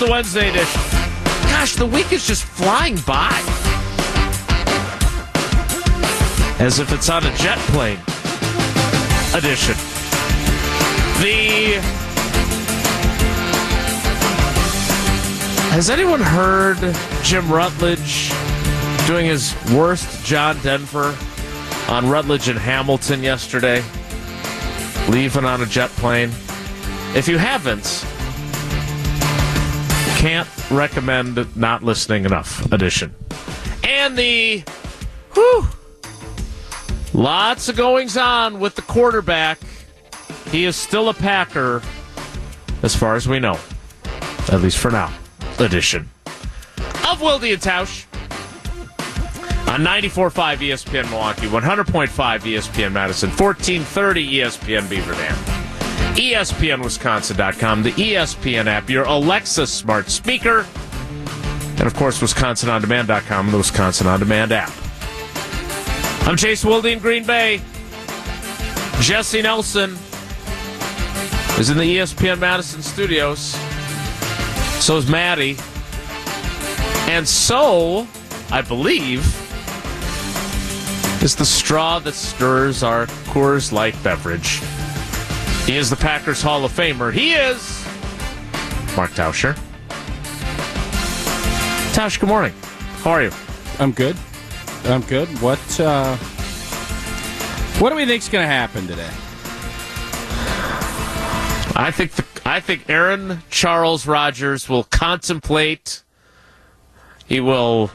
the Wednesday edition. Gosh, the week is just flying by. As if it's on a jet plane edition. The. Has anyone heard Jim Rutledge doing his worst John Denver on Rutledge and Hamilton yesterday? Leaving on a jet plane. If you haven't, can't recommend not listening enough edition. And the whew, lots of goings on with the quarterback. He is still a Packer, as far as we know, at least for now. Edition of Wilde and Tausch on 94.5 ESPN Milwaukee, 100.5 ESPN Madison, 1430 ESPN Beaver Dam. ESPNWisconsin.com, the ESPN app, your Alexa smart speaker, and of course, WisconsinOnDemand.com, the Wisconsin On Demand app. I'm Chase Wilde in Green Bay. Jesse Nelson is in the ESPN Madison studios. So is Maddie. And so, I believe, is the straw that stirs our Coors Light beverage. He is the Packers Hall of Famer. He is Mark Tauscher. Tausch, good morning. How are you? I'm good. I'm good. What uh, what do we think's going to happen today? I think the, I think Aaron Charles Rodgers will contemplate. He will.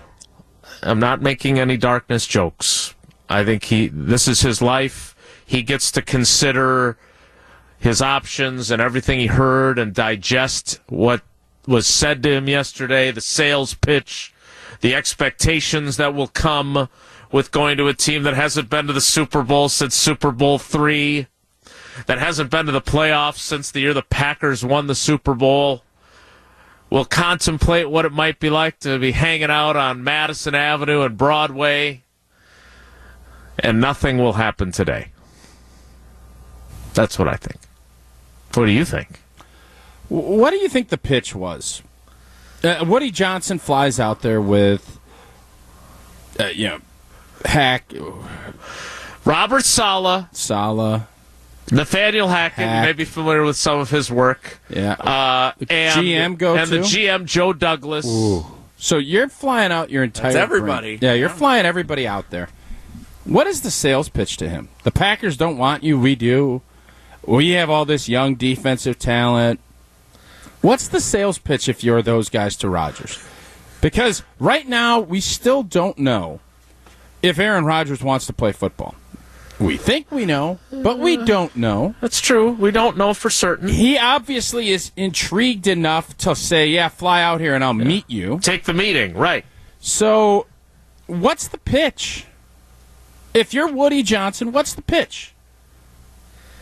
I'm not making any darkness jokes. I think he. This is his life. He gets to consider his options and everything he heard and digest what was said to him yesterday, the sales pitch, the expectations that will come with going to a team that hasn't been to the Super Bowl since Super Bowl three, that hasn't been to the playoffs since the year the Packers won the Super Bowl. We'll contemplate what it might be like to be hanging out on Madison Avenue and Broadway, and nothing will happen today. That's what I think. What do you think? What do you think the pitch was? Uh, Woody Johnson flies out there with, uh, you know, Hack, Robert Saleh, Saleh, Nathaniel Hackett, Hack. you may be familiar with some of his work. yeah. Uh, and, GM go and the? GM Joe Douglas. so you're flying out your entire That's everybody. brand. Yeah, you're flying everybody out there. What is the sales pitch to him? The Packers don't want you. We do. We have all this young defensive talent. What's the sales pitch if you're those guys to Rodgers? Because right now we still don't know if Aaron Rodgers wants to play football. We think we know, but we uh, don't know. That's true. We don't know for certain. He obviously is intrigued enough to say, "Yeah, fly out here and I'll meet you." Take the meeting, right? So, what's the pitch? If you're Woody Johnson, what's the pitch?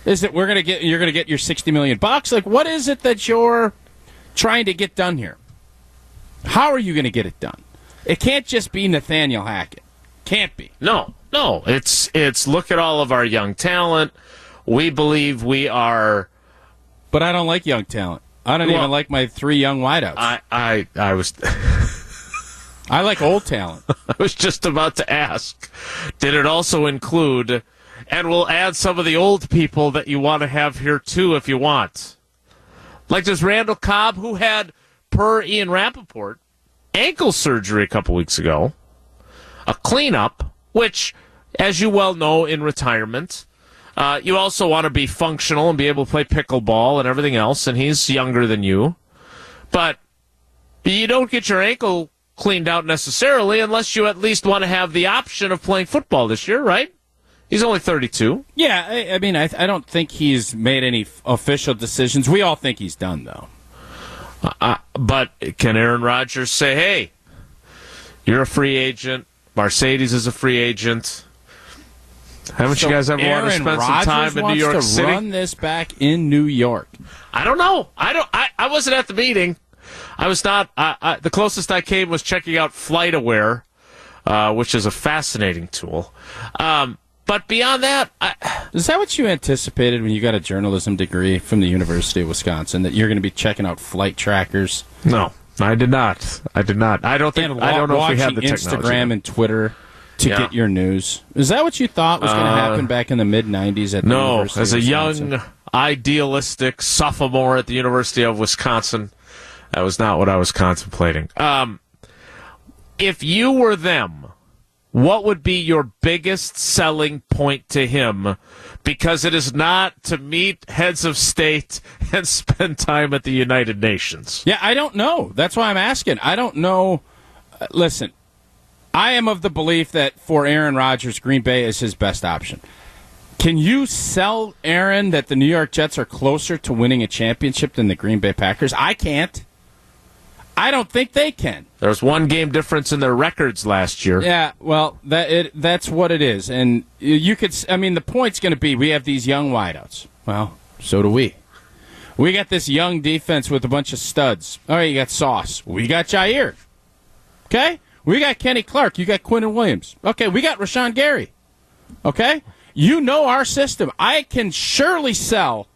Is it we're gonna get you're gonna get your sixty million bucks? Like, what is it that you're trying to get done here? How are you gonna get it done? It can't just be Nathaniel Hackett. Can't be. No, no. It's it's look at all of our young talent. We believe we are. But I don't like young talent. I don't Well- even like my three young wideouts. I, I I was I like old talent. I was just about to ask. Did it also include? And we'll add some of the old people that you want to have here too, if you want. Like this Randall Cobb, who had, per Ian Rapoport, ankle surgery a couple weeks ago, a cleanup, which, as you well know, in retirement, uh, you also want to be functional and be able to play pickleball and everything else. And he's younger than you, but you don't get your ankle cleaned out necessarily unless you at least want to have the option of playing football this year, right? He's only 32. Yeah, I, I mean, I, I don't think he's made any f- official decisions. We all think he's done, though. Uh, but can Aaron Rodgers say, hey, you're a free agent. Marcedes is a free agent. Haven't So you guys ever wanted to spend some time in New York to City? Run this back in New York. I don't know. I don't. I, I wasn't at the meeting. I was not. I, I, the closest I came was checking out FlightAware, uh, which is a fascinating tool. Um, but but beyond that, I, Is that what you anticipated when you got a journalism degree from the University of Wisconsin? That you're going to be checking out flight trackers no, I did not. I did not. I don't think. and I don't know if we watching had the technology. Instagram and Twitter to Yeah. get your news? Is that what you thought was going to Uh, happen back in the mid '90s at the No, University as a of young, idealistic sophomore at the University of Wisconsin, that was not what I was contemplating. Um, if you were them, what would be your biggest selling point to him? Because it is not to meet heads of state and spend time at the United Nations. Yeah, I don't know. That's why I'm asking. I don't know. Uh, listen, I am of the belief that for Aaron Rodgers, Green Bay is his best option. Can you sell Aaron that the New York Jets are closer to winning a championship than the Green Bay Packers? I can't. I don't think they can. There's one game difference in their records last year. Yeah, well, that it that's what it is, and you- could. I mean, the point's going to be we have these young wideouts. Well, so do we. We got this young defense with a bunch of studs. All right, you got Sauce. We got Jaire. Okay, we got Kenny Clark. You got Quinnen Williams. Okay, we got Rashan Gary. Okay, you know our system. I can surely sell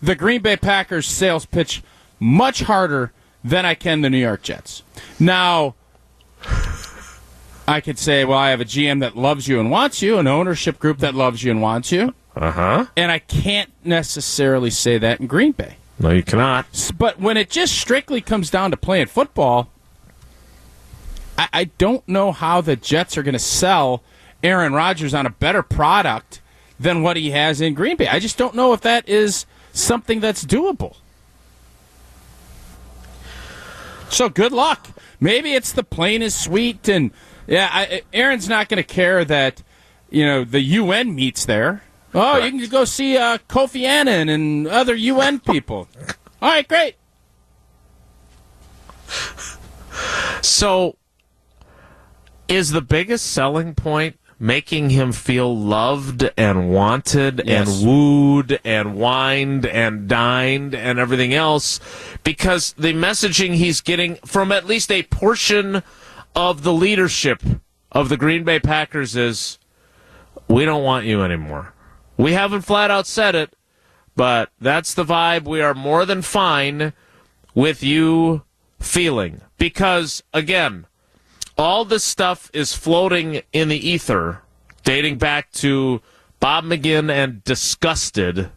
the Green Bay Packers sales pitch much harder than I can the New York Jets. Now. I could say, well, I have a GM that loves you and wants you, an ownership group that loves you and wants you, Uh huh. and I can't necessarily say that in Green Bay. No, you cannot. But when it just strictly comes down to playing football, I, I don't know how the Jets are going to sell Aaron Rodgers on a better product than what he has in Green Bay. I just don't know if that is something that's doable. So good luck. Maybe it's the plane is sweet, and yeah, I, Aaron's not going to care that you know the UN meets there. Oh, you can go see uh, Kofi Annan and other UN people. All right, great. So, is the biggest selling point making him feel loved and wanted Yes. and wooed and wined and dined and everything else? Because the messaging he's getting from at least a portion of the leadership of the Green Bay Packers is we don't want you anymore. We haven't flat out said it, but that's the vibe. We are more than fine with you feeling. Because, again, all this stuff is floating in the ether, dating back to Bob McGinn and Disgusted.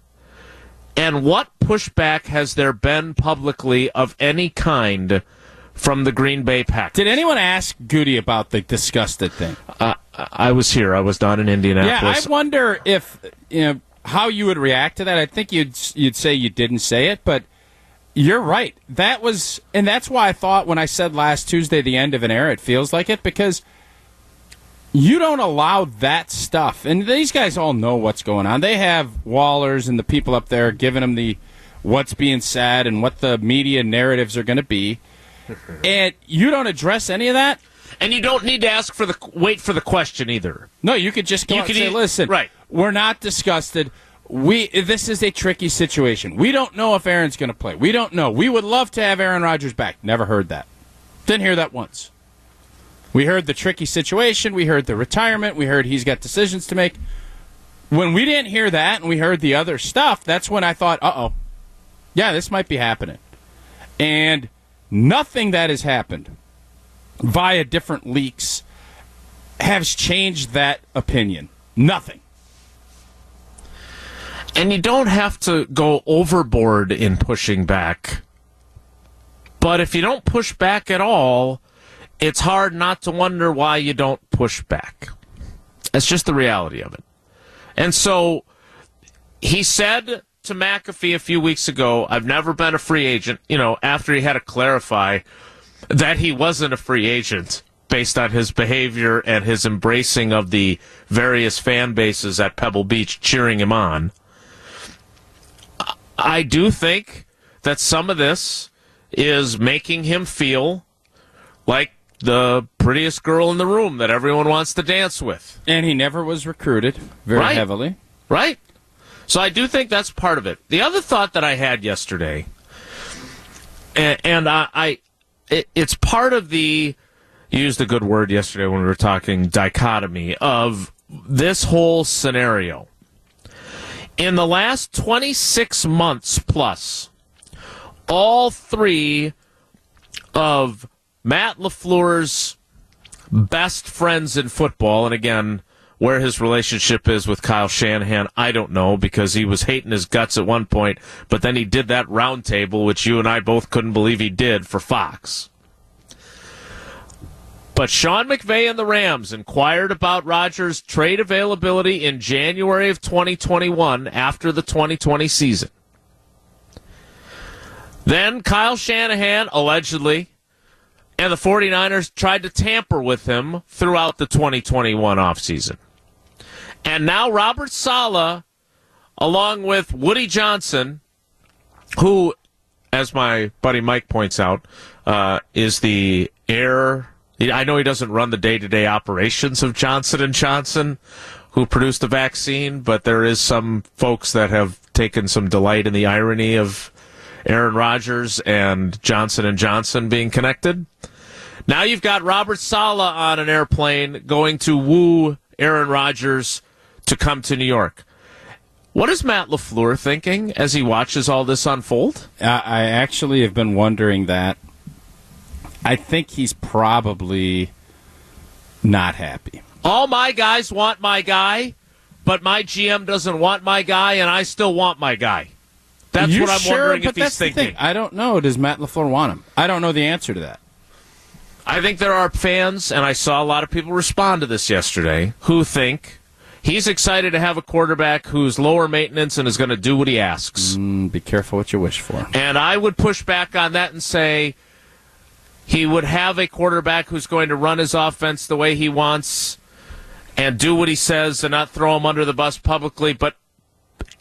And what pushback has there been publicly of any kind from the Green Bay Packers? Did anyone ask Gutey about the disgusted thing? Uh, I was here. I was not in Indianapolis. Yeah. I wonder if you know how you would react to that. I think you'd you'd say you didn't say it, but you're right. That was, and that's why I thought when I said last Tuesday the end of an era, it feels like it because you don't allow that stuff. And these guys all know what's going on. They have Wallers and the people up there giving them the what's being said and what the media narratives are going to be. And you don't address any of that. and you don't need to ask for the wait for the question either. No, you could just go You could and say, e- "Listen, right. We're not disgusted. We this is a tricky situation. We don't know if Aaron's going to play. We don't know. We would love to have Aaron Rodgers back. Never heard that. Didn't hear that once. We heard the tricky situation. We heard the retirement. We heard he's got decisions to make. When we didn't hear that and we heard the other stuff, that's when I thought, "Uh oh, yeah, this might be happening." And nothing that has happened via different leaks has changed that opinion. Nothing. And you don't have to go overboard in pushing back. But if you don't push back at all, it's hard not to wonder why you don't push back. That's just the reality of it. And so he said to McAfee a few weeks ago, I've never been a free agent, you know, after he had to clarify that he wasn't a free agent based on his behavior and his embracing of the various fan bases at Pebble Beach cheering him on. I do think that some of this is making him feel like the prettiest girl in the room that everyone wants to dance with, And he never was recruited very Right. heavily. right? So I do think that's part of it. The other thought that I had yesterday, and, and I, I it, it's part of the you used a good word yesterday when we were talking dichotomy of this whole scenario. In the last 26 months plus, all three of Matt LaFleur's best friends in football, and again, where his relationship is with Kyle Shanahan, I don't know because he was hating his guts at one point, but then he did that roundtable, which you and I both couldn't believe he did for Fox. But Sean McVay and the Rams inquired about Rodgers' trade availability in January of 2021 after the 2020 season. Then Kyle Shanahan, allegedly, and the 49ers tried to tamper with him throughout the 2021 offseason. And now Robert Saleh, along with Woody Johnson, who, as my buddy Mike points out, uh, is the heir. I know he doesn't run the day-to-day operations of Johnson and Johnson, who produced the vaccine, but there is some folks that have taken some delight in the irony of Aaron Rodgers and Johnson and Johnson being connected. Now you've got Robert Saleh on an airplane going to woo Aaron Rodgers to come to New York. What is Matt LaFleur thinking as he watches all this unfold? Uh, I actually have been wondering that. I think he's probably not happy. All my guys want my guy, but my GM doesn't want my guy, and I still want my guy. That's what I'm sure? wondering if he's thinking. I don't know. Does Matt LaFleur want him? I don't know the answer to that. I think there are fans, and I saw a lot of people respond to this yesterday, who think he's excited to have a quarterback who's lower maintenance and is going to do what he asks. Mm, be careful what you wish for. And I would push back on that and say he would have a quarterback who's going to run his offense the way he wants and do what he says and not throw him under the bus publicly, but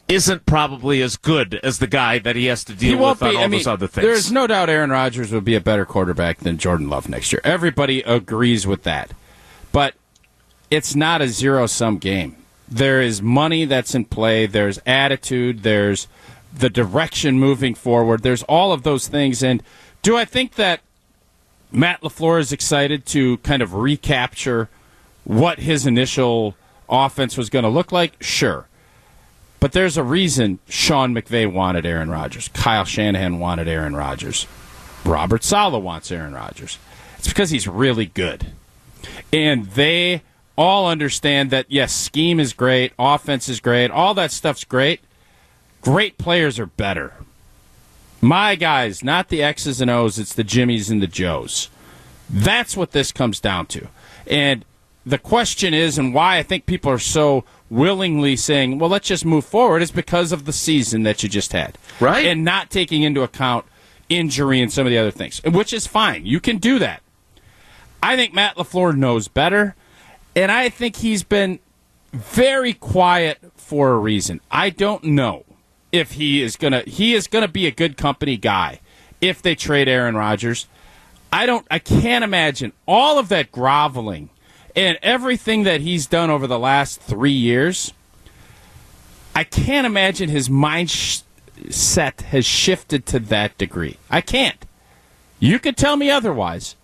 isn't probably as good as the guy that he has to deal with on be. all I mean, those other things. there's no doubt Aaron Rodgers will be a better quarterback than Jordan Love next year. Everybody agrees with that. But it's not a zero sum game. There is money that's in play, there's attitude, there's the direction moving forward, there's all of those things. And do I think that Matt LaFleur is excited to kind of recapture what his initial offense was going to look like? Sure. But there's a reason Sean McVay wanted Aaron Rodgers. Kyle Shanahan wanted Aaron Rodgers. Robert Saleh wants Aaron Rodgers. It's because he's really good. And they all understand that, yes, scheme is great, offense is great, all that stuff's great. Great players are better. My guys, not the X's and O's, it's the Jimmies and the Joes. That's what this comes down to. And the question is, and why I think people are so willingly saying, well, let's just move forward, is because of the season that you just had. Right. And not taking into account injury and some of the other things, which is fine. You can do that. I think Matt LaFleur knows better, and I think he's been very quiet for a reason. I don't know if he is gonna he is gonna be a good company guy if they trade Aaron Rodgers. I don't I can't imagine all of that groveling and everything that he's done over the last three years. I can't imagine his mindset has shifted to that degree. I can't. You could tell me otherwise.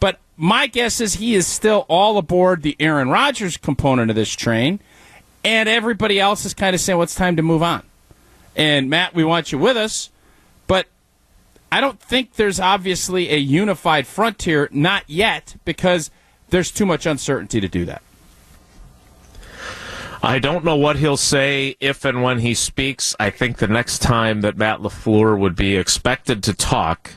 But my guess is he is still all aboard the Aaron Rodgers component of this train, and everybody else is kind of saying, well, it's time to move on. And Matt, we want you with us, but I don't think there's obviously a unified frontier, not yet, because there's too much uncertainty to do that. I don't know what he'll say if and when he speaks. I think the next time that Matt LaFleur would be expected to talk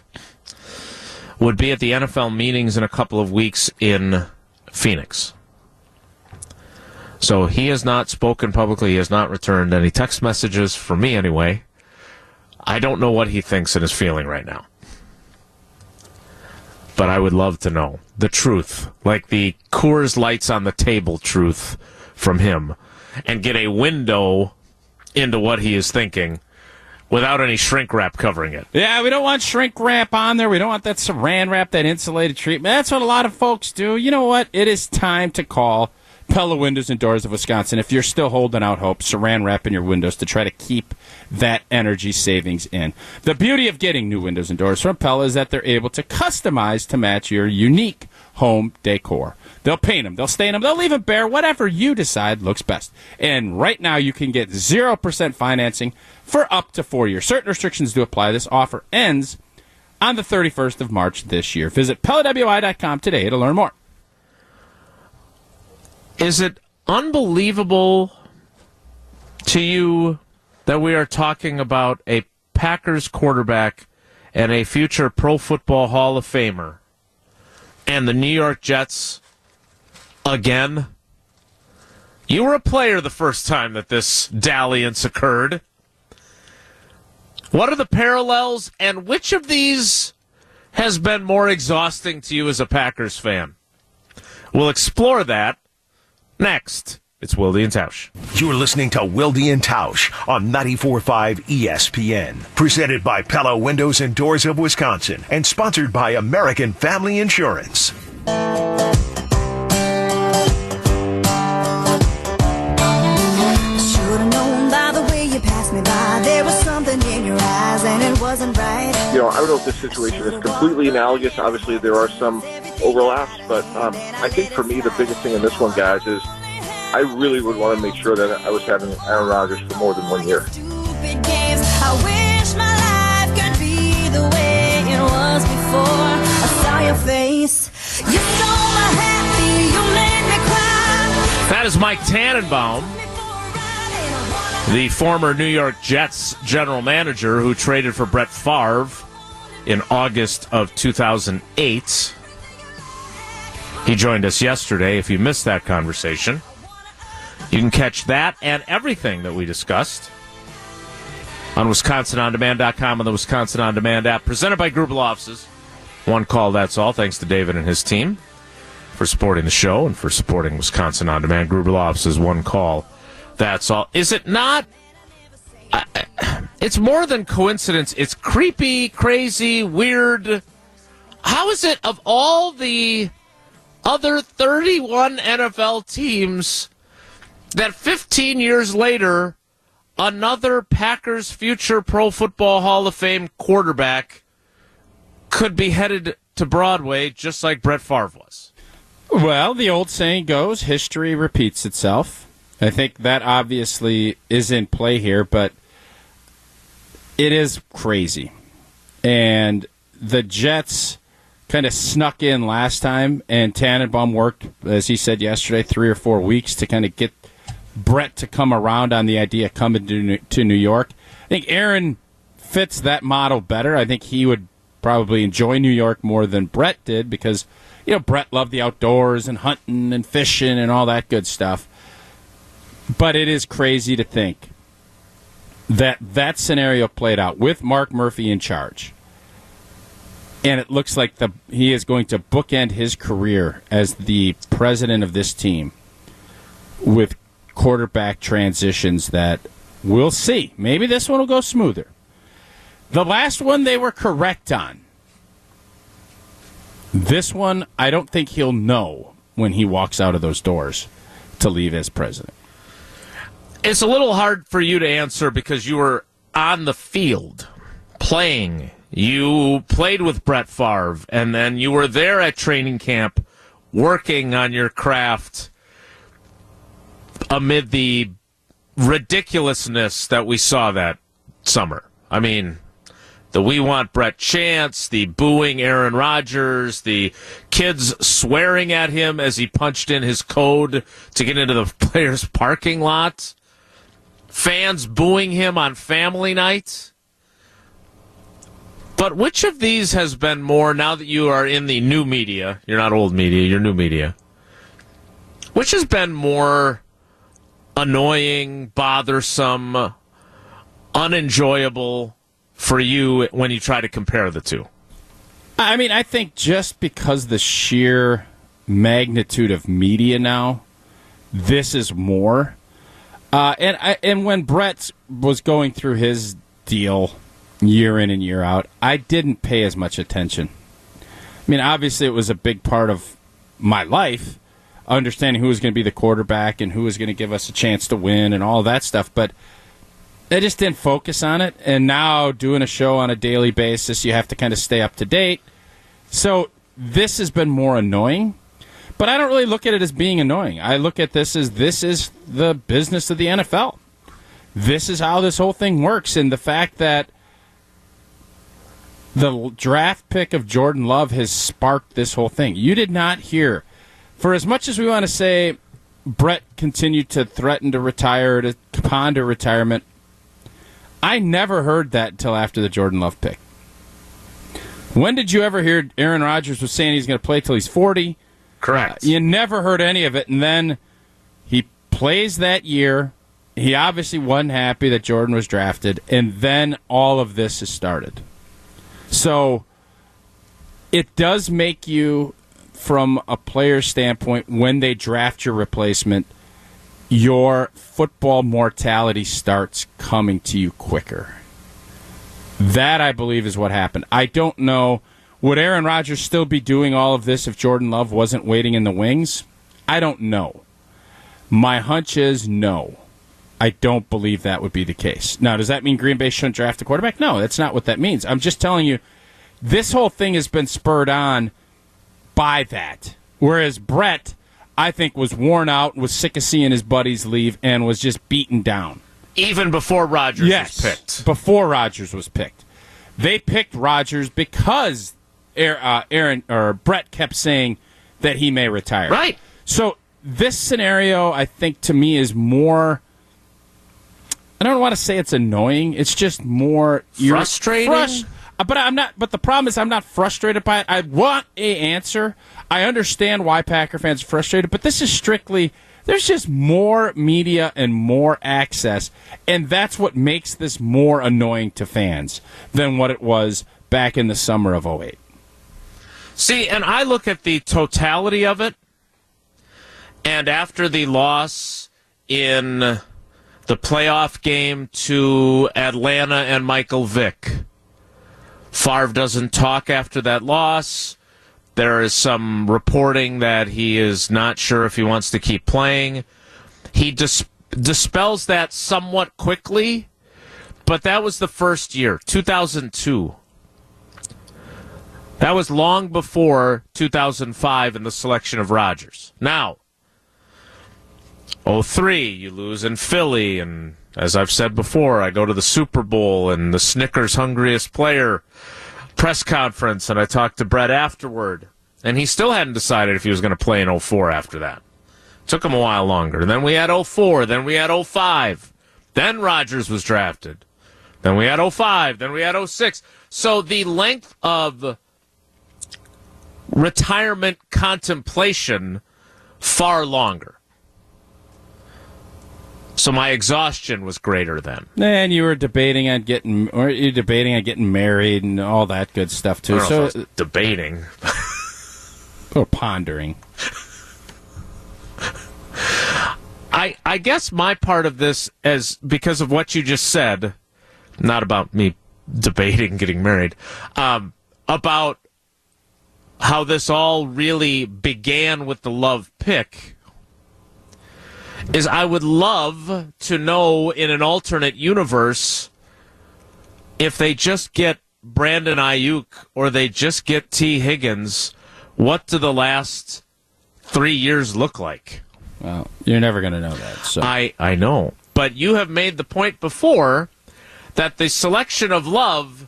would be at the NFL meetings in a couple of weeks in Phoenix. So he has not spoken publicly. He has not returned any text messages for me anyway. I don't know what he thinks and is feeling right now. But I would love to know the truth, like the Coors Lights on the table truth from him, and get a window into what he is thinking without any shrink wrap covering it. Yeah, we don't want shrink wrap on there. We don't want that saran wrap, that insulated treatment. That's what a lot of folks do. You know what? It is time to call Pella Windows and Doors of Wisconsin. If you're still holding out hope, saran wrap in your windows to try to keep that energy savings in. The beauty of getting new windows and doors from Pella is that they're able to customize to match your unique home decor. They'll paint them, they'll stain them, they'll leave them bare, whatever you decide looks best. And right now you can get 0% financing for up to four years. Certain restrictions do apply. This offer ends on the 31st of March this year. Visit PellaWI.com today to learn more. Is it unbelievable to you that we are talking about a Packers quarterback and a future Pro Football Hall of Famer and the New York Jets again? You were a player the first time that this dalliance occurred. What are the parallels, and which of these has been more exhausting to you as a Packers fan? We'll explore that next. It's Wilde and Tausch. You're listening to Wilde and Tausch on 94.5 ESPN. Presented by Pella Windows and Doors of Wisconsin and sponsored by American Family Insurance. Should've known by the way you passed me by. There was something in your eyes and it wasn't right. you know, I don't know if this situation is completely analogous. Obviously, there are some overlaps, but um, I think for me, the biggest thing in this one, guys, is I really would want to make sure that I was having Aaron Rodgers for more than one year. Stupid games. I wish my life could be the way it was before. I saw your face. You stole my happy. You made me cry. That is Mike Tannenbaum. the former New York Jets general manager who traded for Brett Favre in August of 2008. He joined us yesterday. If you missed that conversation, you can catch that and everything that we discussed on WisconsinOnDemand.com and the Wisconsin On Demand app, presented by Law Offices. One call, that's all. Thanks to David and his team for supporting the show and for supporting Wisconsin On Demand. Law Offices, one call, that's all. Is it not? It's more than coincidence. It's creepy, crazy, weird. How is it of all the other 31 NFL teams that 15 years later, another Packers future Pro Football Hall of Fame quarterback could be headed to Broadway just like Brett Favre was? Well, the old saying goes, history repeats itself. I think that obviously is in play here, but it is crazy. And the Jets kind of snuck in last time, and Tannenbaum worked, as he said yesterday, three or four weeks to kind of get Brett to come around on the idea of coming to New, to New York. I think Aaron fits that model better. I think he would probably enjoy New York more than Brett did because, you know, Brett loved the outdoors and hunting and fishing and all that good stuff. But it is crazy to think that that scenario played out with Mark Murphy in charge. And it looks like the he is going to bookend his career as the president of this team with quarterback transitions that we'll see. Maybe this one will go smoother. The last one they were correct on. This one, I don't think he'll know when he walks out of those doors to leave as president. It's a little hard for you to answer because you were on the field playing. You played with Brett Favre, and then you were there at training camp working on your craft amid the ridiculousness that we saw that summer. I mean, the We Want Brett chants, the booing Aaron Rodgers, the kids swearing at him as he punched in his code to get into the players' parking lot, fans booing him on family night. But which of these has been more, now that you are in the new media, you're not old media, you're new media, which has been more annoying, bothersome, unenjoyable for you when you try to compare the two? I mean, I think just because the sheer magnitude of media now, this is more. Uh, and I, and when Brett was going through his deal year in and year out, I didn't pay as much attention. I mean, obviously, it was a big part of my life, understanding who was going to be the quarterback and who was going to give us a chance to win and all that stuff. But I just didn't focus on it. And now doing a show on a daily basis, you have to kind of stay up to date. So this has been more annoying. But I don't really look at it as being annoying. I look at this as this is the business of the NFL. This is how this whole thing works. And the fact that the draft pick of Jordan Love has sparked this whole thing. You did not hear, for as much as we want to say Brett continued to threaten to retire, to ponder retirement, I never heard that until after the Jordan Love pick. When did you ever hear Aaron Rodgers was saying he's going to play till he's 40? Correct. Uh, you never heard any of it, and then he plays that year. He obviously wasn't happy that Jordan was drafted, and then all of this has started. So it does make you, from a player's standpoint, when they draft your replacement, your football mortality starts coming to you quicker. That I believe is what happened. I don't know. Would Aaron Rodgers still be doing all of this if Jordan Love wasn't waiting in the wings? I don't know. My hunch is no. I don't believe that would be the case. Now, does that mean Green Bay shouldn't draft a quarterback? No, that's not what that means. I'm just telling you, this whole thing has been spurred on by that. Whereas Brett, I think, was worn out, was sick of seeing his buddies leave, and was just beaten down. Even before Rodgers yes, was picked. before Rodgers was picked. They picked Rodgers because Aaron, uh, Aaron or Brett kept saying that he may retire. Right. So this scenario, I think, to me is more. I don't want to say it's annoying. It's just more Frustrating? frus- uh, but I'm not. But the problem is, I'm not frustrated by it. I want a answer. I understand why Packer fans are frustrated, but this is strictly. There's just more media and more access, and that's what makes this more annoying to fans than what it was back in the summer of 08. See, and I look at the totality of it, and after the loss in the playoff game to Atlanta and Michael Vick, Favre doesn't talk after that loss. There is some reporting that he is not sure if he wants to keep playing. He dis- dispels that somewhat quickly, but that was the first year, 2002. That was long before 2005 in the selection of Rodgers. Now, 03, you lose in Philly, and as I've said before, I go to the Super Bowl and the Snickers hungriest player press conference, and I talked to Brett afterward, and he still hadn't decided if he was going to play in 04 after that. Took him a while longer. Then we had 04, then we had 05. Then Rodgers was drafted. Then we had 05, then we had 06. So the length of retirement contemplation far longer. So my exhaustion was greater then. And you were debating on getting, or you debating on getting married and all that good stuff too. don't know if So, debating. or pondering. I I guess my part of this is because of what you just said, not about me debating getting married, um, about how this all really began with the love pick. Is I would love to know in an alternate universe if they just get Brandon Aiyuk or they just get Tee Higgins, what do the last three years look like? Well, you're never going to know that. So I I know, but you have made the point before that the selection of love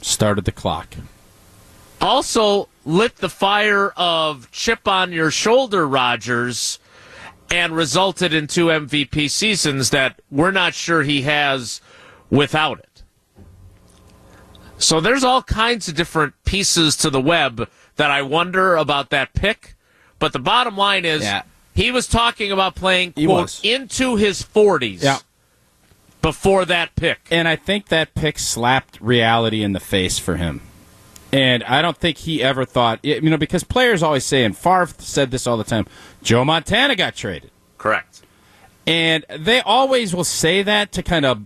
started the clock. also lit the fire of chip on your shoulder, Rodgers, and resulted in two MVP seasons that we're not sure he has without it. So there's all kinds of different pieces to the web that I wonder about that pick. But the bottom line is Yeah. he was talking about playing quote into his 40s Yeah. before that pick. And I think that pick slapped reality in the face for him. And I don't think he ever thought, you know, because players always say, and Favre said this all the time Joe Montana got traded. Correct. And they always will say that to kind of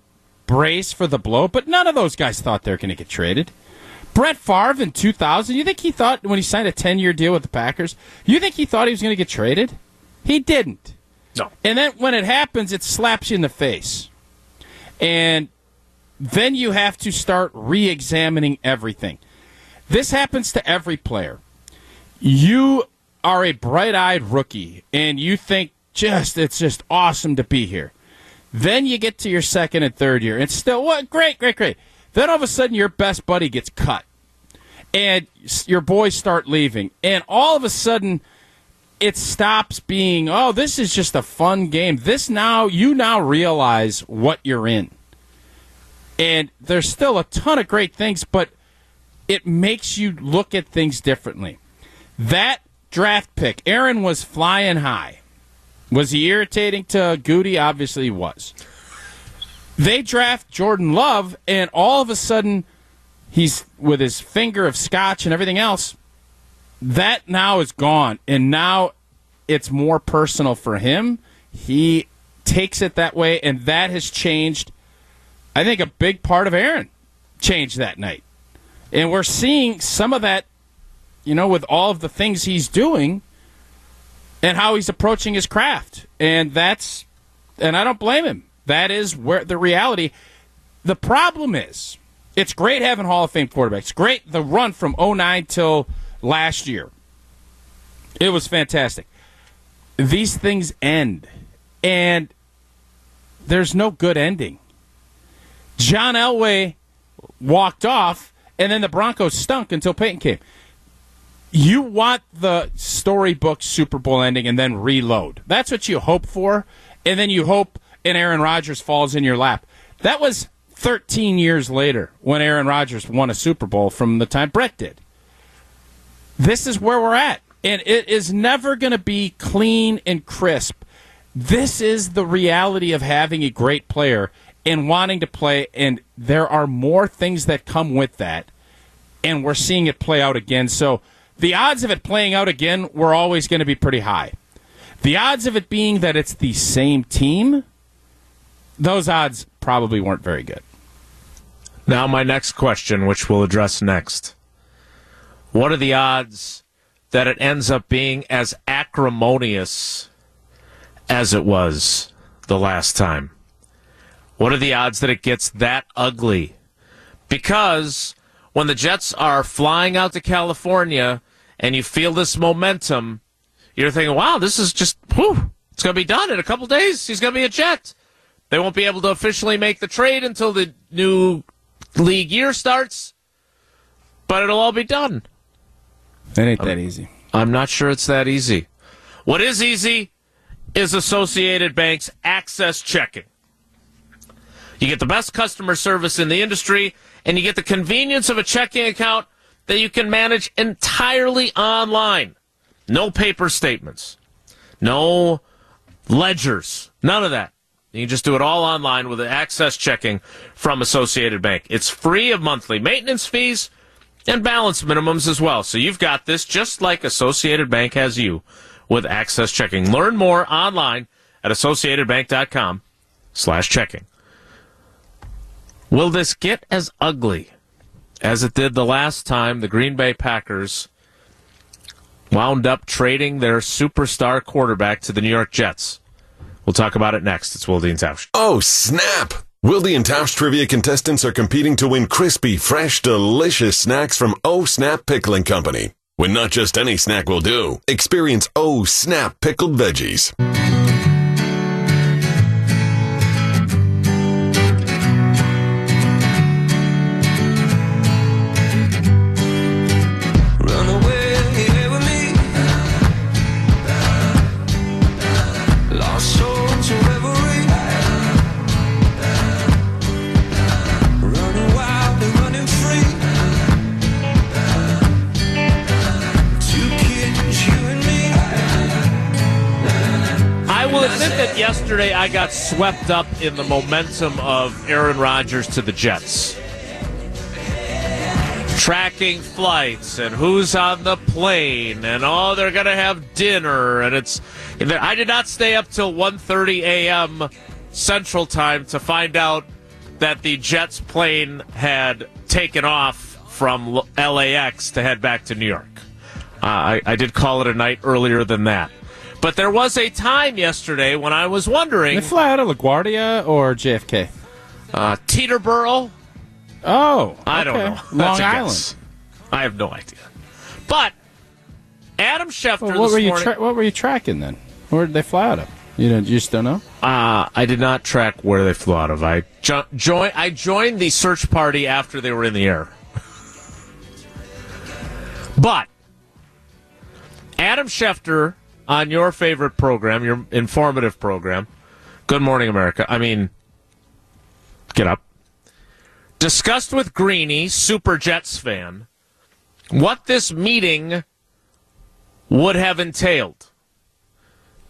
brace for the blow, but none of those guys thought they were going to get traded. Brett Favre in 2000, you think he thought when he signed a 10 year deal with the Packers, you think he thought he was going to get traded? He didn't. No. And then when it happens, it slaps you in the face. And then you have to start re examining everything. This happens to every player. you are a bright-eyed rookie and you think just it's just awesome to be here. Then you get to your second and third year, and still what? Great, great, great. Then all of a sudden, your best buddy gets cut, and your boys start leaving, and all of a sudden, it stops being. Oh, this is just a fun game. This now you now realize what you're in, and there's still a ton of great things, but it makes you look at things differently. That draft pick, Aaron was flying high. Was he irritating to Gutey? Obviously, he was. They draft Jordan Love, and all of a sudden, he's with his finger of scotch and everything else. That now is gone, and now it's more personal for him. He takes it that way, and that has changed. I think a big part of Aaron changed that night. And we're seeing some of that, you know, with all of the things he's doing and how he's approaching his craft. And that's, and I don't blame him. That is where the reality. The problem is, it's great having Hall of Fame quarterbacks. Great the run from 09 till last year. It was fantastic. These things end, and there's no good ending. John Elway walked off, and then the Broncos stunk until Peyton came. You want the storybook Super Bowl ending and then reload. That's what you hope for, and then you hope and Aaron Rodgers falls in your lap. That was 13 years later when Aaron Rodgers won a Super Bowl from the time Brett did. This is where we're at, and it is never going to be clean and crisp. This is the reality of having a great player and wanting to play, and there are more things that come with that, and we're seeing it play out again. So the odds of it playing out again were always going to be pretty high. The odds of it being that it's the same team, those odds probably weren't very good. Now, my next question, which we'll address next. What are the odds that it ends up being as acrimonious as it was the last time? What are the odds that it gets that ugly? Because when the Jets are flying out to California and you feel this momentum, you're thinking, wow, this is just, whew, it's going to be done in a couple days. He's going to be a Jet. They won't be able to officially make the trade until the new league year starts, but it'll all be done. It ain't that easy. I'm not sure it's that easy. What is easy is Associated Bank's access checking. You get the best customer service in the industry, and you get the convenience of a checking account that you can manage entirely online. No paper statements, no ledgers, none of that. You can just do it all online with access checking from Associated Bank. It's free of monthly maintenance fees and balance minimums as well. So you've got this just like Associated Bank has you with access checking. Learn more online at associatedbank.com slash checking. Will this get as ugly as it did the last time the Green Bay Packers wound up trading their superstar quarterback to the New York Jets? We'll talk about it next. It's Wilde and Tausch. Oh, snap! Wilde and Tausch trivia contestants are competing to win crispy, fresh, delicious snacks from Oh Snap Pickling Company. When not just any snack will do, experience Oh Snap Pickled Veggies. I got swept up in the momentum of Aaron Rodgers to the Jets. Tracking flights and who's on the plane and oh they're going to have dinner and it's I did not stay up till 1:30 a.m. Central Time to find out that the Jets plane had taken off from LAX to head back to New York. Uh, I, I did call it a night earlier than that. But there was a time yesterday when I was wondering, They fly out of LaGuardia or JFK? uh, Teterboro, Oh, I don't know. Long Island. I have no idea. But Adam Schefter Well, what were you morning. tra- What were you tracking then? Where did they fly out of? You know, you just don't know. Uh, I did not track where they flew out of. I jo- join, I joined the search party after they were in the air. but Adam Schefter on your favorite program, your informative program, Good Morning America. I mean, get up. Discussed with Greeny, Super Jets fan, what this meeting would have entailed.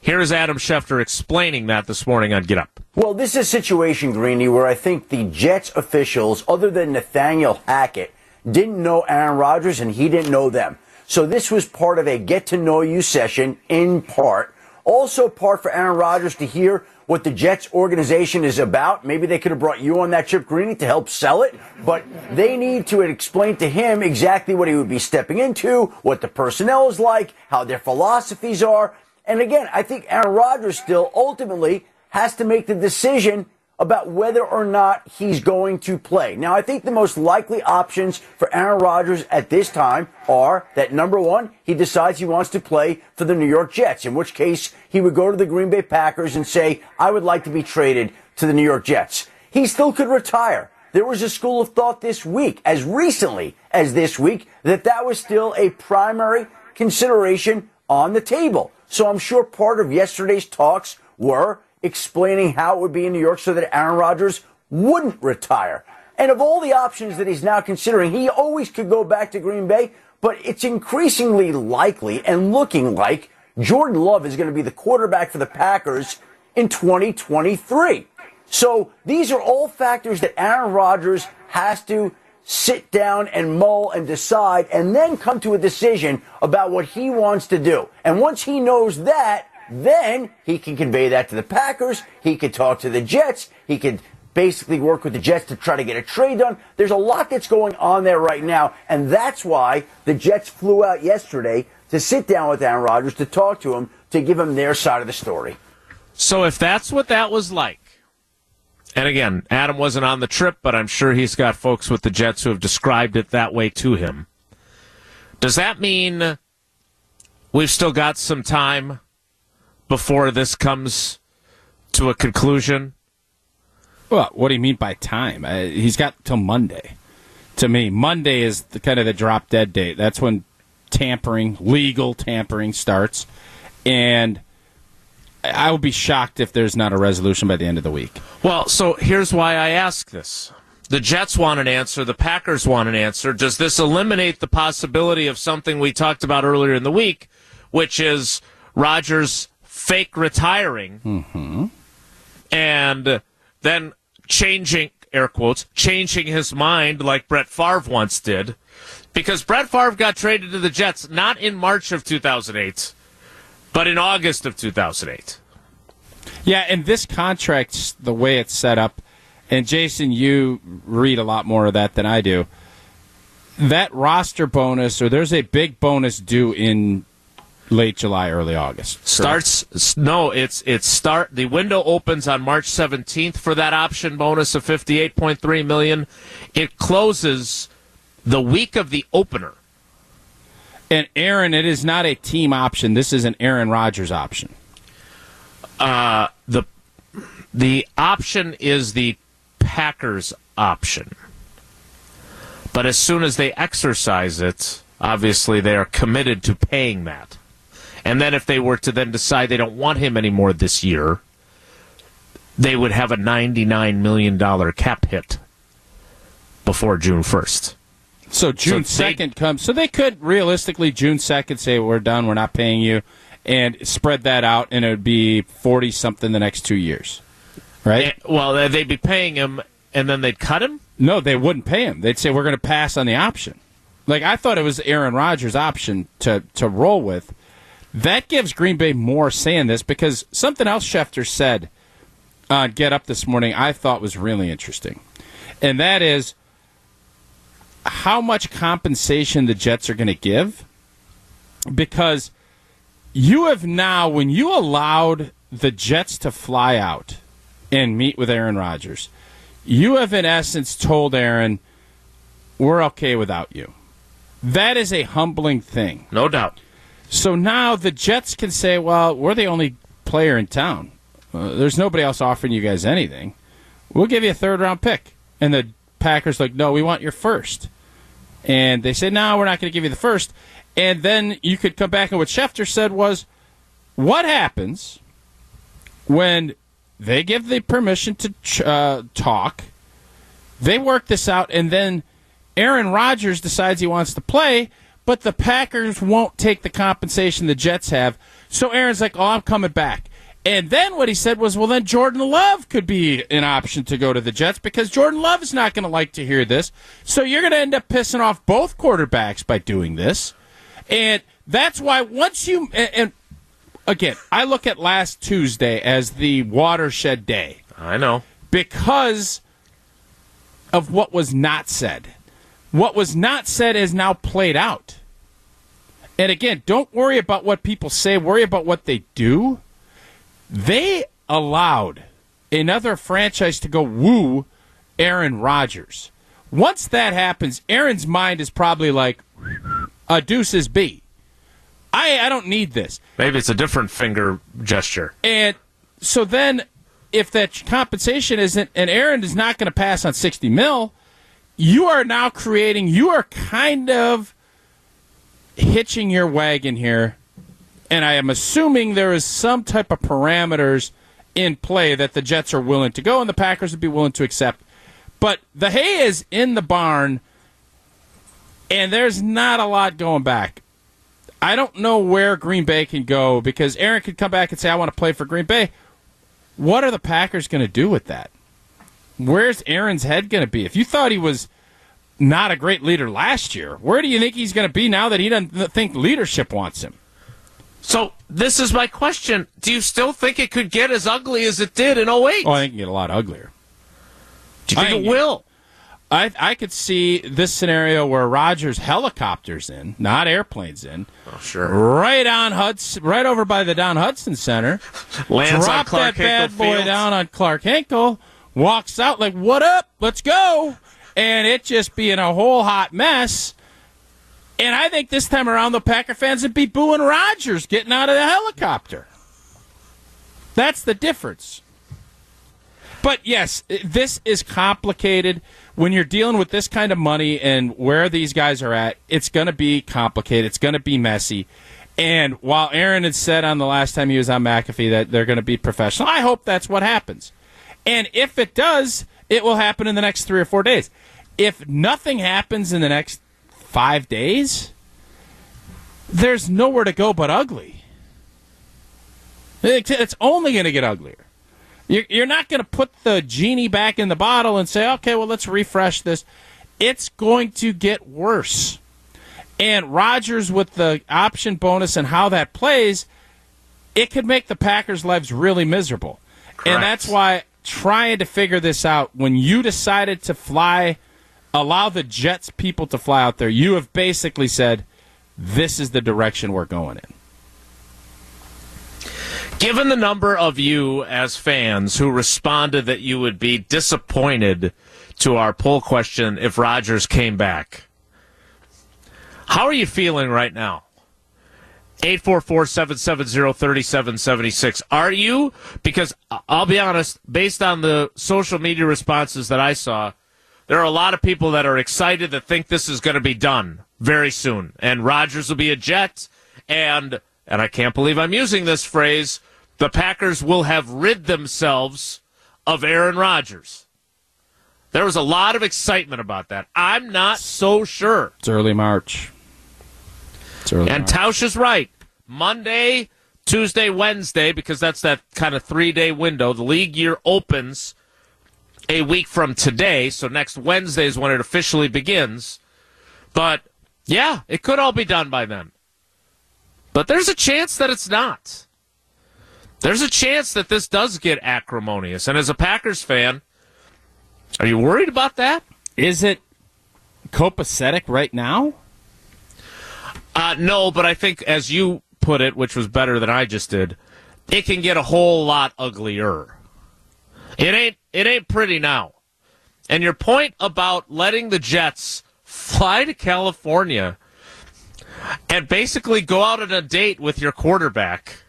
Here is Adam Schefter explaining that this morning on Get Up. Well, this is a situation, Greeny, where I think the Jets officials, other than Nathaniel Hackett, didn't know Aaron Rodgers and he didn't know them. So this was part of a get to know you session in part. Also part for Aaron Rodgers to hear what the Jets organization is about. Maybe they could have brought you on that trip, Greeny, to help sell it, but they need to explain to him exactly what he would be stepping into, what the personnel is like, how their philosophies are. And again, I think Aaron Rodgers still ultimately has to make the decision about whether or not he's going to play. Now, I think the most likely options for Aaron Rodgers at this time are that number one, he decides he wants to play for the New York Jets, in which case he would go to the Green Bay Packers and say, I would like to be traded to the New York Jets. He still could retire. There was a school of thought this week, as recently as this week, that that was still a primary consideration on the table. So I'm sure part of yesterday's talks were explaining how it would be in New York so that Aaron Rodgers wouldn't retire. And of all the options that he's now considering, he always could go back to Green Bay, but it's increasingly likely and looking like Jordan Love is going to be the quarterback for the Packers in 2023. So these are all factors that Aaron Rodgers has to sit down and mull and decide and then come to a decision about what he wants to do. And once he knows that, then he can convey that to the Packers. He could talk to the Jets. He could basically work with the Jets to try to get a trade done. There's a lot that's going on there right now. And that's why the Jets flew out yesterday to sit down with Aaron Rodgers to talk to him to give him their side of the story. So if that's what that was like, and again, Adam wasn't on the trip, but I'm sure he's got folks with the Jets who have described it that way to him. Does that mean we've still got some time before this comes to a conclusion? Well, what do you mean by time? Uh, he's got till Monday. To me, Monday is the kind of the drop dead date. That's when tampering, legal tampering starts, and I will be shocked if there's not a resolution by the end of the week. Well, so here's why I ask this. The Jets want an answer. The Packers want an answer. Does this eliminate the possibility of something we talked about earlier in the week, which is Rodgers fake retiring mm-hmm. and then changing, air quotes, changing his mind like Brett Favre once did? Because Brett Favre got traded to the Jets not in March of 2008, but in August of 2008. Yeah, and this contract, the way it's set up, and Jason, you read a lot more of that than I do. That roster bonus, or there's a big bonus due in late July, early August. Starts no, it's it's start the window opens on March 17th for that option bonus of 58.3 million. It closes the week of the opener. And Aaron, it is not a team option. This is an Aaron Rodgers option. Uh the the option is the Packers option. But as soon as they exercise it, obviously they are committed to paying that. And then if they were to then decide they don't want him anymore this year, they would have a $99 million cap hit before June 1st. So June So they- second comes. So they could realistically June second say we're done, we're not paying you, and spread that out, and it would be forty something the next two years, right? Eh, well, they'd be paying him and then they'd cut him? No, they wouldn't pay him. They'd say we're going to pass on the option. Like I thought it was Aaron Rodgers' option to to roll with. That gives Green Bay more say in this because something else Schefter said on Get Up this morning I thought was really interesting, and that is how much compensation the Jets are going to give because you have now when you allowed the Jets to fly out and meet with Aaron Rodgers you have in essence told Aaron, we're okay without you. That is a humbling thing. No doubt. So now the Jets can say, well, we're the only player in town. Uh, there's nobody else offering you guys anything. We'll give you a third round pick. And the Packers like, no, we want your first. And they say, no, we're not going to give you the first. And then you could come back and what Schefter said was, what happens when they give the permission to uh, talk, they work this out, and then Aaron Rodgers decides he wants to play, but the Packers won't take the compensation the Jets have. So Aaron's like, oh, I'm coming back. And then what he said was, well, then Jordan Love could be an option to go to the Jets because Jordan Love is not going to like to hear this. So you're going to end up pissing off both quarterbacks by doing this. And that's why once you, and, and again, I look at last Tuesday as the watershed day I know. because of what was not said. What was not said is now played out. And again, don't worry about what people say, worry about what they do. They allowed another franchise to go woo Aaron Rodgers. Once that happens, Aaron's mind is probably like, a deuce is B. I, I don't need this. Maybe it's a different finger gesture. And so then, if that compensation isn't, and Aaron is not going to pass on 60 mil, you are now creating, you are kind of hitching your wagon here. And I am assuming there is some type of parameters in play that the Jets are willing to go and the Packers would be willing to accept. But the hay is in the barn, and there's not a lot going back. I don't know where Green Bay can go because Aaron could come back and say, I want to play for Green Bay. What are the Packers going to do with that? Where's Aaron's head going to be? If you thought he was not a great leader last year, where do you think he's going to be now that he doesn't think leadership wants him? So this is my question: Do you still think it could get as ugly as it did in 08? Oh, I think it can get a lot uglier. Do you think think it will? I, I could see this scenario where Rodgers helicopters in, not airplanes in, Oh, sure. right on Hutson, right over by the Don Hutson Center. Lands drop Clark that bad Hinkle boy Field. down on Clark Hinkle, walks out like, "What up? Let's go!" And it just being a whole hot mess. And I think this time around, the Packer fans would be booing Rodgers getting out of the helicopter. That's the difference. But yes, this is complicated. When you're dealing with this kind of money and where these guys are at, it's going to be complicated. It's going to be messy. And while Aaron had said on the last time he was on McAfee that they're going to be professional, I hope that's what happens. And if it does, it will happen in the next three or four days. If nothing happens in the next five days, there's nowhere to go but ugly. It's only going to get uglier. You're, you're not going to put the genie back in the bottle and say, okay, well, let's refresh this. It's going to get worse. And Rodgers, with the option bonus and how that plays, it could make the Packers' lives really miserable. Correct. And that's why trying to figure this out, when you decided to fly, allow the Jets people to fly out there, you have basically said, this is the direction we're going in. Given the number of you as fans who responded that you would be disappointed to our poll question if Rodgers came back, how are you feeling right now? 844-770-3776. Are you? Because I'll be honest, based on the social media responses that I saw, there are a lot of people that are excited that think this is going to be done very soon. And Rodgers will be a Jet. And, and I can't believe I'm using this phrase, the Packers will have rid themselves of Aaron Rodgers. There was a lot of excitement about that. I'm not so sure. It's early March. It's early And March. Tausch is right. Monday, Tuesday, Wednesday, because that's that kind of three day window. The league year opens a week from today, so next Wednesday is when it officially begins. But yeah, it could all be done by then. But there's a chance that it's not. There's a chance that this does get acrimonious. And as a Packers fan, are you worried about that? Is it copacetic right now? Uh, no, but I think as you put it, which was better than I just did, it can get a whole lot uglier. It ain't it ain't pretty now. And your point about letting the Jets fly to California, and basically go out on a date with your quarterback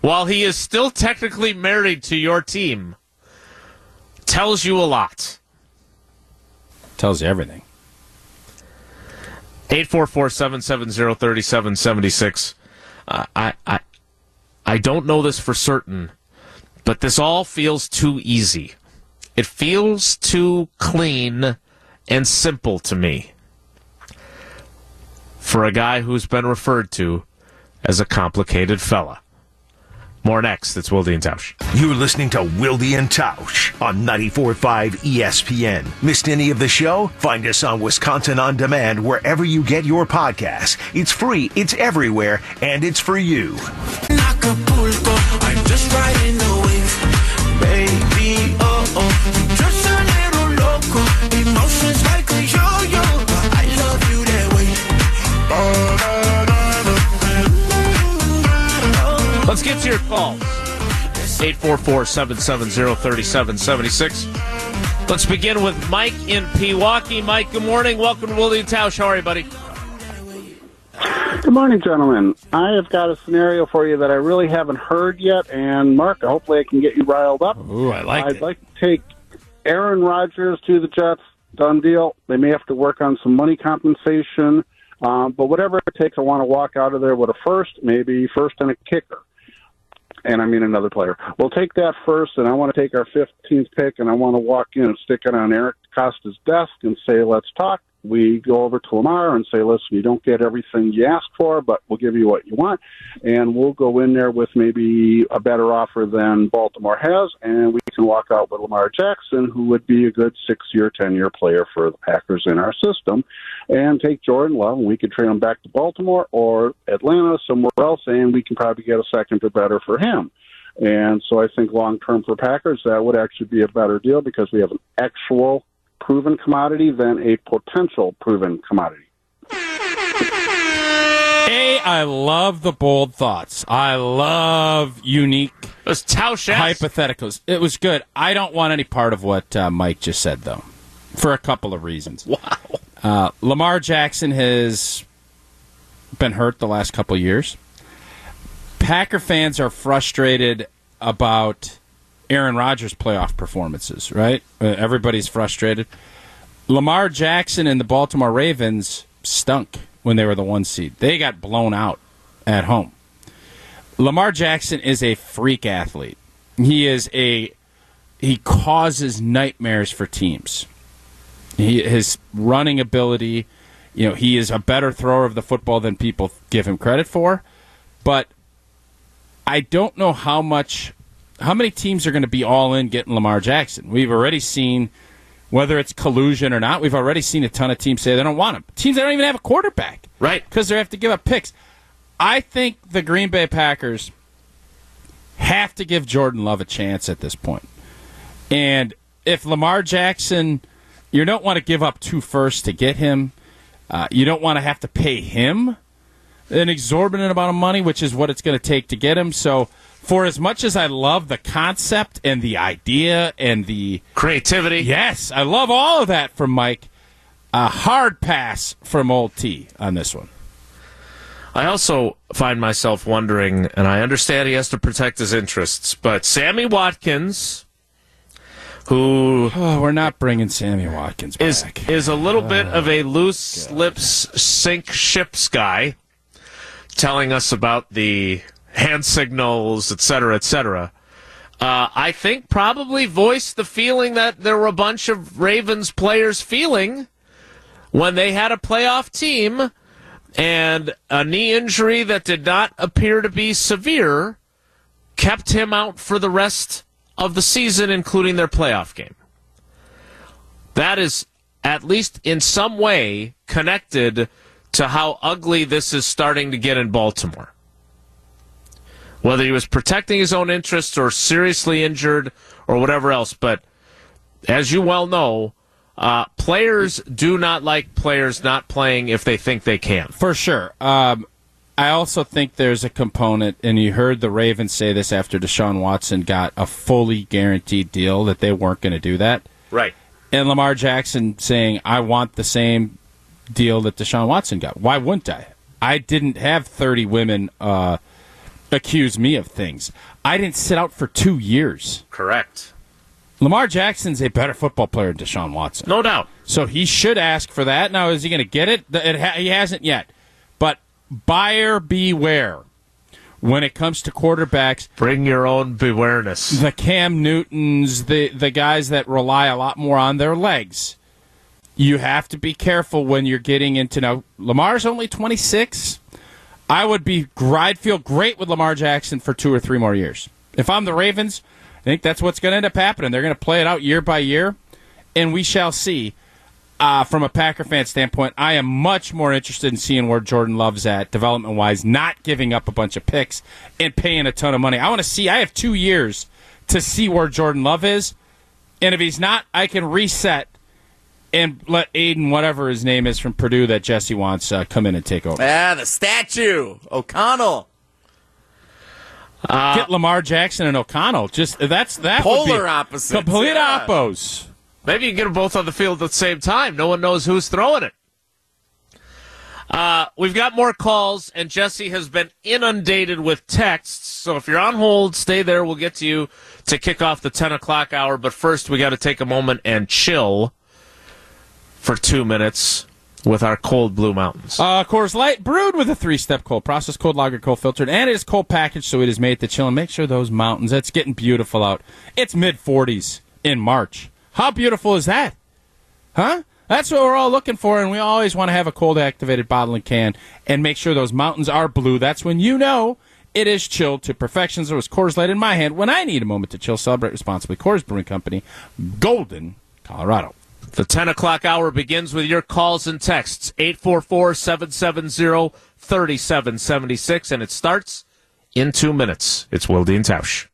while he is still technically married to your team tells you a lot. Tells you everything. 844-770-3776. I, I, I don't know this for certain, but this all feels too easy. It feels too clean and simple to me for a guy who's been referred to as a complicated fella. More next. It's Wilde and Tausch. You're listening to Wilde and Tausch on 94.5 ESPN. Missed any of the show? Find us on Wisconsin On Demand wherever you get your podcasts. It's free, it's everywhere, and it's for you. Let's get to your calls. 844-770-3776. Let's begin with Mike in Pewaukee. Mike, good morning. Welcome to Wilde and Tausch. How are you, buddy? Good morning, gentlemen. I have got a scenario for you that I really haven't heard yet, and Mark, hopefully I can get you riled up. Ooh, I like I'd it. like to take Aaron Rodgers to the Jets. Done deal. They may have to work on some money compensation, um, but whatever it takes, I want to walk out of there with a first, maybe first and a kicker. And I mean another player. We'll take that first, and I want to take our 15th pick, and I want to walk in and stick it on Eric DeCosta's desk and say, let's talk. We go over to Lamar and say, listen, you don't get everything you asked for, but we'll give you what you want. And we'll go in there with maybe a better offer than Baltimore has, and we can walk out with Lamar Jackson, who would be a good six year, 10 year player for the Packers in our system, and take Jordan Love, and we could trade him back to Baltimore or Atlanta, somewhere else, and we can probably get a second or better for him. And so I think long term for Packers, that would actually be a better deal because we have an actual proven commodity than a potential proven commodity. A, I love the bold thoughts. I love unique It was hypotheticals. It was good. I don't want any part of what uh, Mike just said, though, for a couple of reasons. Wow. Uh, Lamar Jackson has been hurt the last couple of years. Packer fans are frustrated about Aaron Rodgers' playoff performances, right? Uh, everybody's frustrated. Lamar Jackson and the Baltimore Ravens stunk when they were the one seed. They got blown out at home. Lamar Jackson is a freak athlete. He is a he causes nightmares for teams. He, his running ability, you know, he is a better thrower of the football than people give him credit for. But I don't know how much, how many teams are going to be all in getting Lamar Jackson. We've already seen whether it's collusion or not. We've already seen a ton of teams say they don't want him. Teams that don't even have a quarterback, Right. Because they have to give up picks. I think the Green Bay Packers have to give Jordan Love a chance at this point. And if Lamar Jackson, you don't want to give up two firsts to get him. Uh, you don't want to have to pay him an exorbitant amount of money, which is what it's going to take to get him. So, for as much as I love the concept and the idea and the Creativity. yes, I love all of that from Mike. A hard pass from old T on this one. I also find myself wondering, and I understand he has to protect his interests, but Sammy Watkins, who Oh, we're not bringing Sammy Watkins is back. is a little bit of a loose lips sink ships guy, telling us about the hand signals, et cetera, et cetera. Uh, I think probably voiced the feeling that there were a bunch of Ravens players feeling when they had a playoff team and a knee injury that did not appear to be severe kept him out for the rest of the season, including their playoff game. That is at least in some way connected to how ugly this is starting to get in Baltimore. Whether he was protecting his own interests or seriously injured or whatever else, but as you well know, uh, players do not like players not playing if they think they can. For sure. Um, I also think there's a component, and you heard the Ravens say this after Deshaun Watson got a fully guaranteed deal that they weren't going to do that. Right. And Lamar Jackson saying, I want the same deal that Deshaun Watson got. Why wouldn't I? I didn't have 30 women uh, accuse me of things. I didn't sit out for two years. Correct. Lamar Jackson's a better football player than Deshaun Watson. No doubt. So he should ask for that. Now, is he going to get it? It ha- he hasn't yet. Buyer beware when it comes to quarterbacks. Bring your own bewareness. The Cam Newtons, the, the guys that rely a lot more on their legs. You have to be careful when you're getting into now. Lamar's only 26. I would be. I'd feel great with Lamar Jackson for two or three more years. If I'm the Ravens, I think that's what's going to end up happening. They're going to play it out year by year, and we shall see. Uh, from a Packer fan standpoint, I am much more interested in seeing where Jordan Love's at development wise, not giving up a bunch of picks and paying a ton of money. I want to see. I have two years to see where Jordan Love is, and if he's not, I can reset and let Aidan, whatever his name is from Purdue that Jesse wants, uh, come in and take over. Ah, the statue. O'Connell. Get Lamar Jackson and O'Connell. Just that's that would Polar be opposites, complete yeah. oppos. Maybe you get them both on the field at the same time. No one knows who's throwing it. Uh, we've got more calls, and Jesse has been inundated with texts. So if you're on hold, stay there. We'll get to you to kick off the 10 o'clock hour. But first, we got to take a moment and chill for two minutes with our cold blue mountains. Uh, Coors Light, brewed with a three-step cold process, cold lager, cold filtered, and it is cold packaged, so it is made to chill and make sure those mountains. It's getting beautiful out. It's mid 40s in March. How beautiful is that? Huh? That's what we're all looking for, and we always want to have a cold activated bottle and can and make sure those mountains are blue. That's when you know it is chilled to perfection. There was Coors Light in my hand when I need a moment to chill. Celebrate responsibly. Coors Brewing Company, Golden, Colorado. The 10 o'clock hour begins with your calls and texts 844 770 3776, and it starts in two minutes. It's Wilde Dean Tausch.